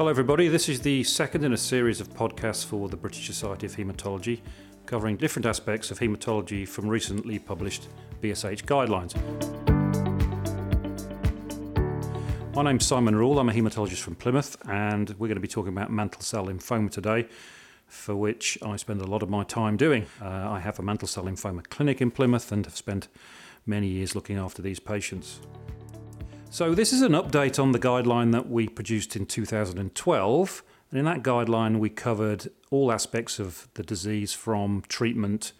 Hello, everybody. This is the second in a series of podcasts for the British Society of Haematology, covering different aspects of haematology from recently published BSH guidelines. My name's Simon Rule. I'm a haematologist from Plymouth, and we're going to be talking about mantle cell lymphoma today, for which I spend a lot of my time doing. Uh, I have a mantle cell lymphoma clinic in Plymouth and have spent many years looking after these patients. So, this is an update on the guideline that we produced in 2012. And in that guideline, we covered all aspects of the disease from treatment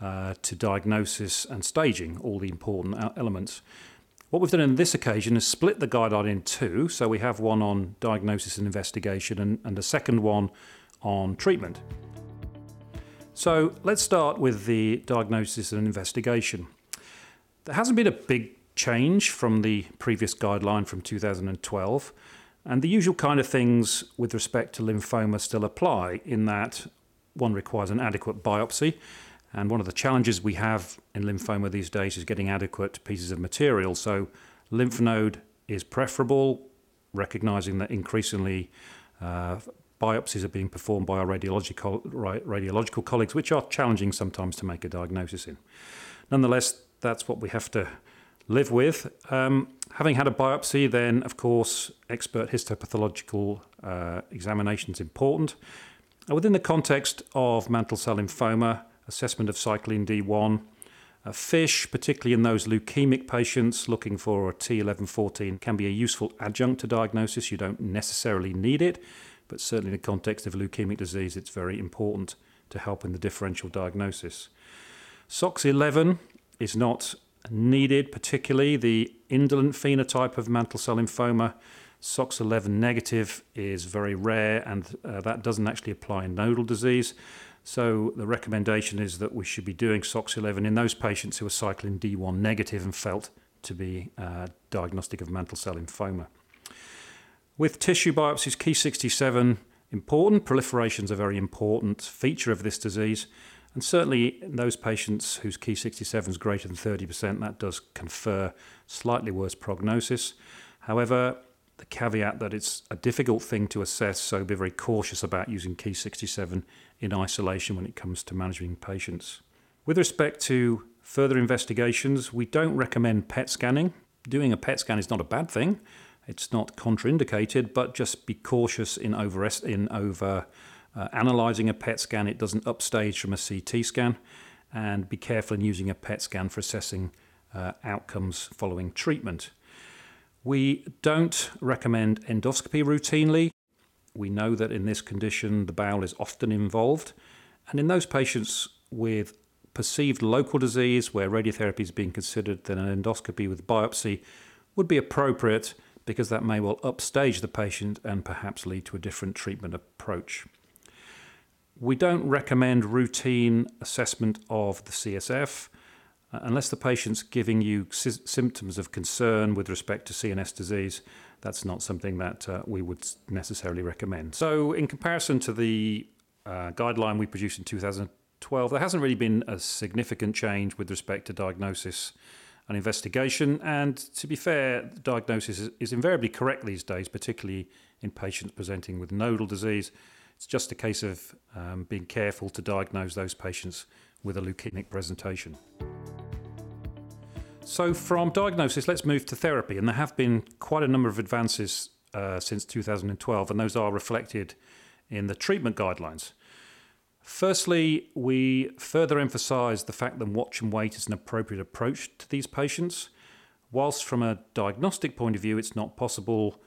uh, to diagnosis and staging, all the important elements. What we've done in this occasion is split the guideline in two. So, we have one on diagnosis and investigation and, and a second one on treatment. So, let's start with the diagnosis and investigation. There hasn't been a big change from the previous guideline from 2012. And the usual kind of things with respect to lymphoma still apply in that one requires an adequate biopsy. And one of the challenges we have in lymphoma these days is getting adequate pieces of material. So, lymph node is preferable, recognizing that increasingly uh, biopsies are being performed by our radiological, radiological colleagues, which are challenging sometimes to make a diagnosis in. Nonetheless, that's what we have to live with. Um, having had a biopsy, then of course, expert histopathological uh, examination is important. Uh, within the context of mantle cell lymphoma, assessment of cyclin D1, uh, FISH, particularly in those leukemic patients looking for a T1114, can be a useful adjunct to diagnosis. You don't necessarily need it, but certainly in the context of leukemic disease, it's very important to help in the differential diagnosis. SOX11 is not needed, particularly the indolent phenotype of mantle cell lymphoma. SOX11 negative is very rare, and uh, that doesn't actually apply in nodal disease. So the recommendation is that we should be doing SOX11 in those patients who are cyclin D1 negative and felt to be uh, diagnostic of mantle cell lymphoma. With tissue biopsies, Ki67 important. Proliferation is a very important feature of this disease. And certainly in those patients whose Ki67 is greater than 30%, that does confer slightly worse prognosis. However, the caveat that it's a difficult thing to assess, so be very cautious about using Ki67 in isolation when it comes to managing patients. With respect to further investigations, we don't recommend PET scanning. Doing a PET scan is not a bad thing. It's not contraindicated, but just be cautious in over in over uh, analyzing a PET scan, it doesn't upstage from a CT scan, and be careful in using a PET scan for assessing uh, outcomes following treatment. We don't recommend endoscopy routinely. We know that in this condition, the bowel is often involved. And in those patients with perceived local disease where radiotherapy is being considered, then an endoscopy with biopsy would be appropriate because that may well upstage the patient and perhaps lead to a different treatment approach. We don't recommend routine assessment of the CSF uh, unless the patient's giving you sy- symptoms of concern with respect to CNS disease. That's not something that uh, we would necessarily recommend. So, in comparison to the uh, guideline we produced in 2012, there hasn't really been a significant change with respect to diagnosis and investigation. And to be fair, diagnosis is, is invariably correct these days, particularly in patients presenting with nodal disease. It's just a case of um, being careful to diagnose those patients with a leukemic presentation. So, from diagnosis, let's move to therapy. And there have been quite a number of advances uh, since 2012, and those are reflected in the treatment guidelines. Firstly, we further emphasise the fact that watch and wait is an appropriate approach to these patients. Whilst from a diagnostic point of view, it's not possible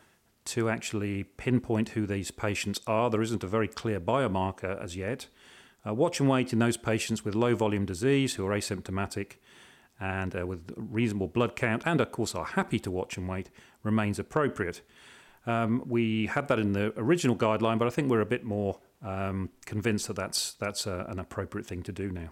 to actually pinpoint who these patients are. There isn't a very clear biomarker as yet. Uh, watch and wait in those patients with low volume disease who are asymptomatic and uh, with reasonable blood count, and of course are happy to watch and wait, remains appropriate. Um, we had that in the original guideline, but I think we're a bit more um, convinced that that's, that's a, uh, an appropriate thing to do now.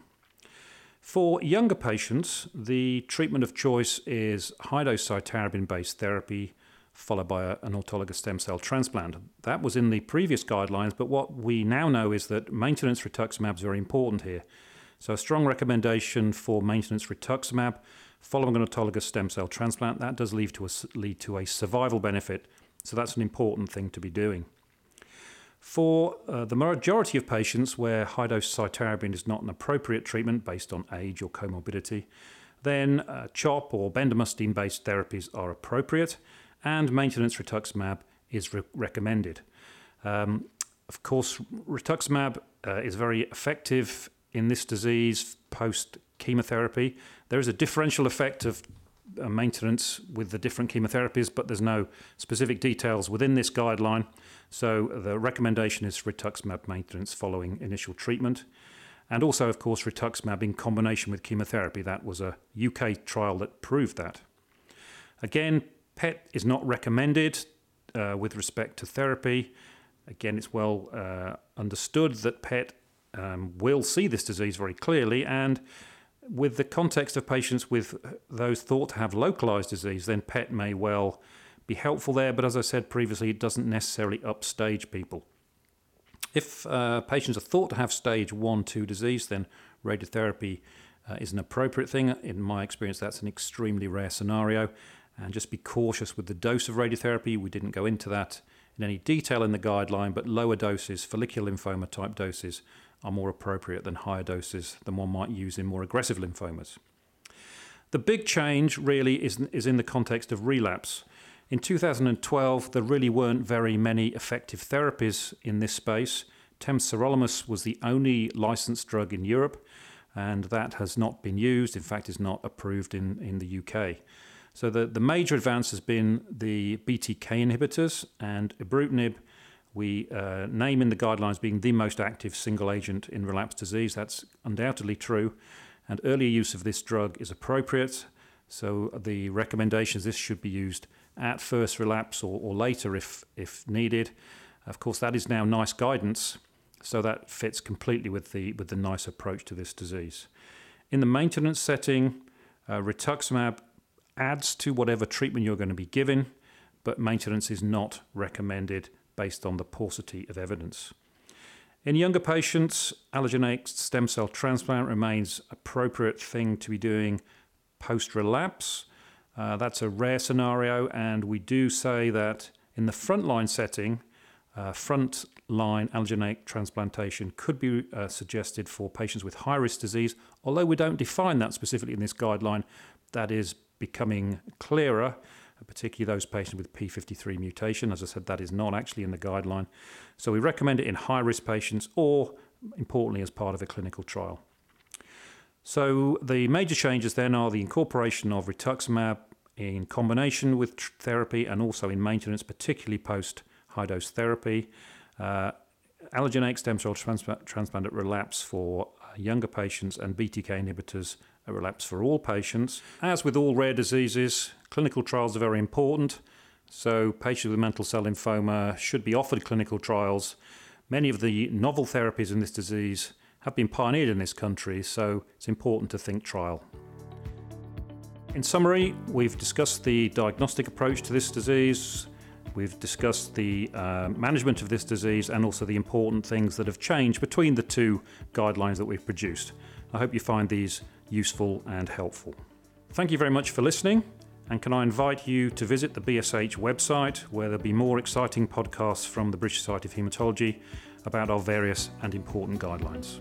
For younger patients, the treatment of choice is high dose cytarabine based therapy followed by a, an autologous stem cell transplant. That was in the previous guidelines, but what we now know is that maintenance rituximab is very important here. So, a strong recommendation for maintenance rituximab following an autologous stem cell transplant. That does lead to a, lead to a survival benefit, so that's an important thing to be doing. For uh, the majority of patients where high dose cytarabine is not an appropriate treatment based on age or comorbidity, then uh, CHOP or bendamustine based therapies are appropriate and maintenance rituximab is re- recommended. Um, of course, rituximab uh, is very effective in this disease post chemotherapy. There is a differential effect of uh, maintenance with the different chemotherapies, but there's no specific details within this guideline. So the recommendation is rituximab maintenance following initial treatment. And also, of course, rituximab in combination with chemotherapy. That was a UK trial that proved that. Again, PET is not recommended uh, with respect to therapy. Again, it's well uh, understood that PET um, will see this disease very clearly, and with the context of patients with those thought to have localized disease, then PET may well be helpful there. But as I said previously, it doesn't necessarily upstage people. If uh, patients are thought to have stage 1 2 disease, then radiotherapy uh, is an appropriate thing. In my experience, that's an extremely rare scenario. And just be cautious with the dose of radiotherapy. We didn't go into that in any detail in the guideline, but lower doses, follicular lymphoma type doses, are more appropriate than higher doses than one might use in more aggressive lymphomas. The big change really is, is in the context of relapse. In 2012, there really weren't very many effective therapies in this space. Temsirolimus was the only licensed drug in Europe, and that has not been used. In fact, is not approved in, in the UK. So the, the major advance has been the BTK inhibitors and ibrutinib. We uh, name in the guidelines being the most active single agent in relapsed disease. That's undoubtedly true. And earlier use of this drug is appropriate. So the recommendations this should be used at first relapse or, or later if, if needed. Of course, that is now NICE guidance, so that fits completely with the, with the NICE approach to this disease. In the maintenance setting, uh, rituximab adds to whatever treatment you're going to be given, but maintenance is not recommended based on the paucity of evidence. In younger patients, allogeneic stem cell transplant remains appropriate thing to be doing post relapse. Uh, that's a rare scenario, and we do say that in the frontline setting, uh, frontline allogeneic transplantation could be uh, suggested for patients with high risk disease, although we don't define that specifically in this guideline. That is becoming clearer, particularly those patients with P53 mutation. As I said, that is not actually in the guideline. So we recommend it in high risk patients or, importantly, as part of a clinical trial. So the major changes then are the incorporation of rituximab in combination with therapy and also in maintenance, particularly post high dose therapy. Uh, allogeneic stem cell transplant, transplant at relapse for younger patients and BTK inhibitors a relapse for all patients. As with all rare diseases, clinical trials are very important. So, patients with mantle cell lymphoma should be offered clinical trials. Many of the novel therapies in this disease have been pioneered in this country, so it's important to think trial. In summary, we've discussed the diagnostic approach to this disease, we've discussed the uh, management of this disease, and also the important things that have changed between the two guidelines that we've produced. I hope you find these useful and helpful. Thank you very much for listening. And can I invite you to visit the BSH website where there'll be more exciting podcasts from the British Society of Haematology about our various and important guidelines.